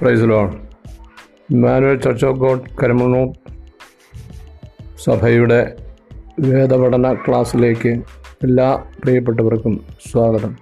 Praise lord Immanuel church of God Karamanoor സഭയുടെ വേദപഠന ക്ലാസ്സിലേക്ക് എല്ലാ പ്രിയപ്പെട്ടവർക്കും സ്വാഗതം.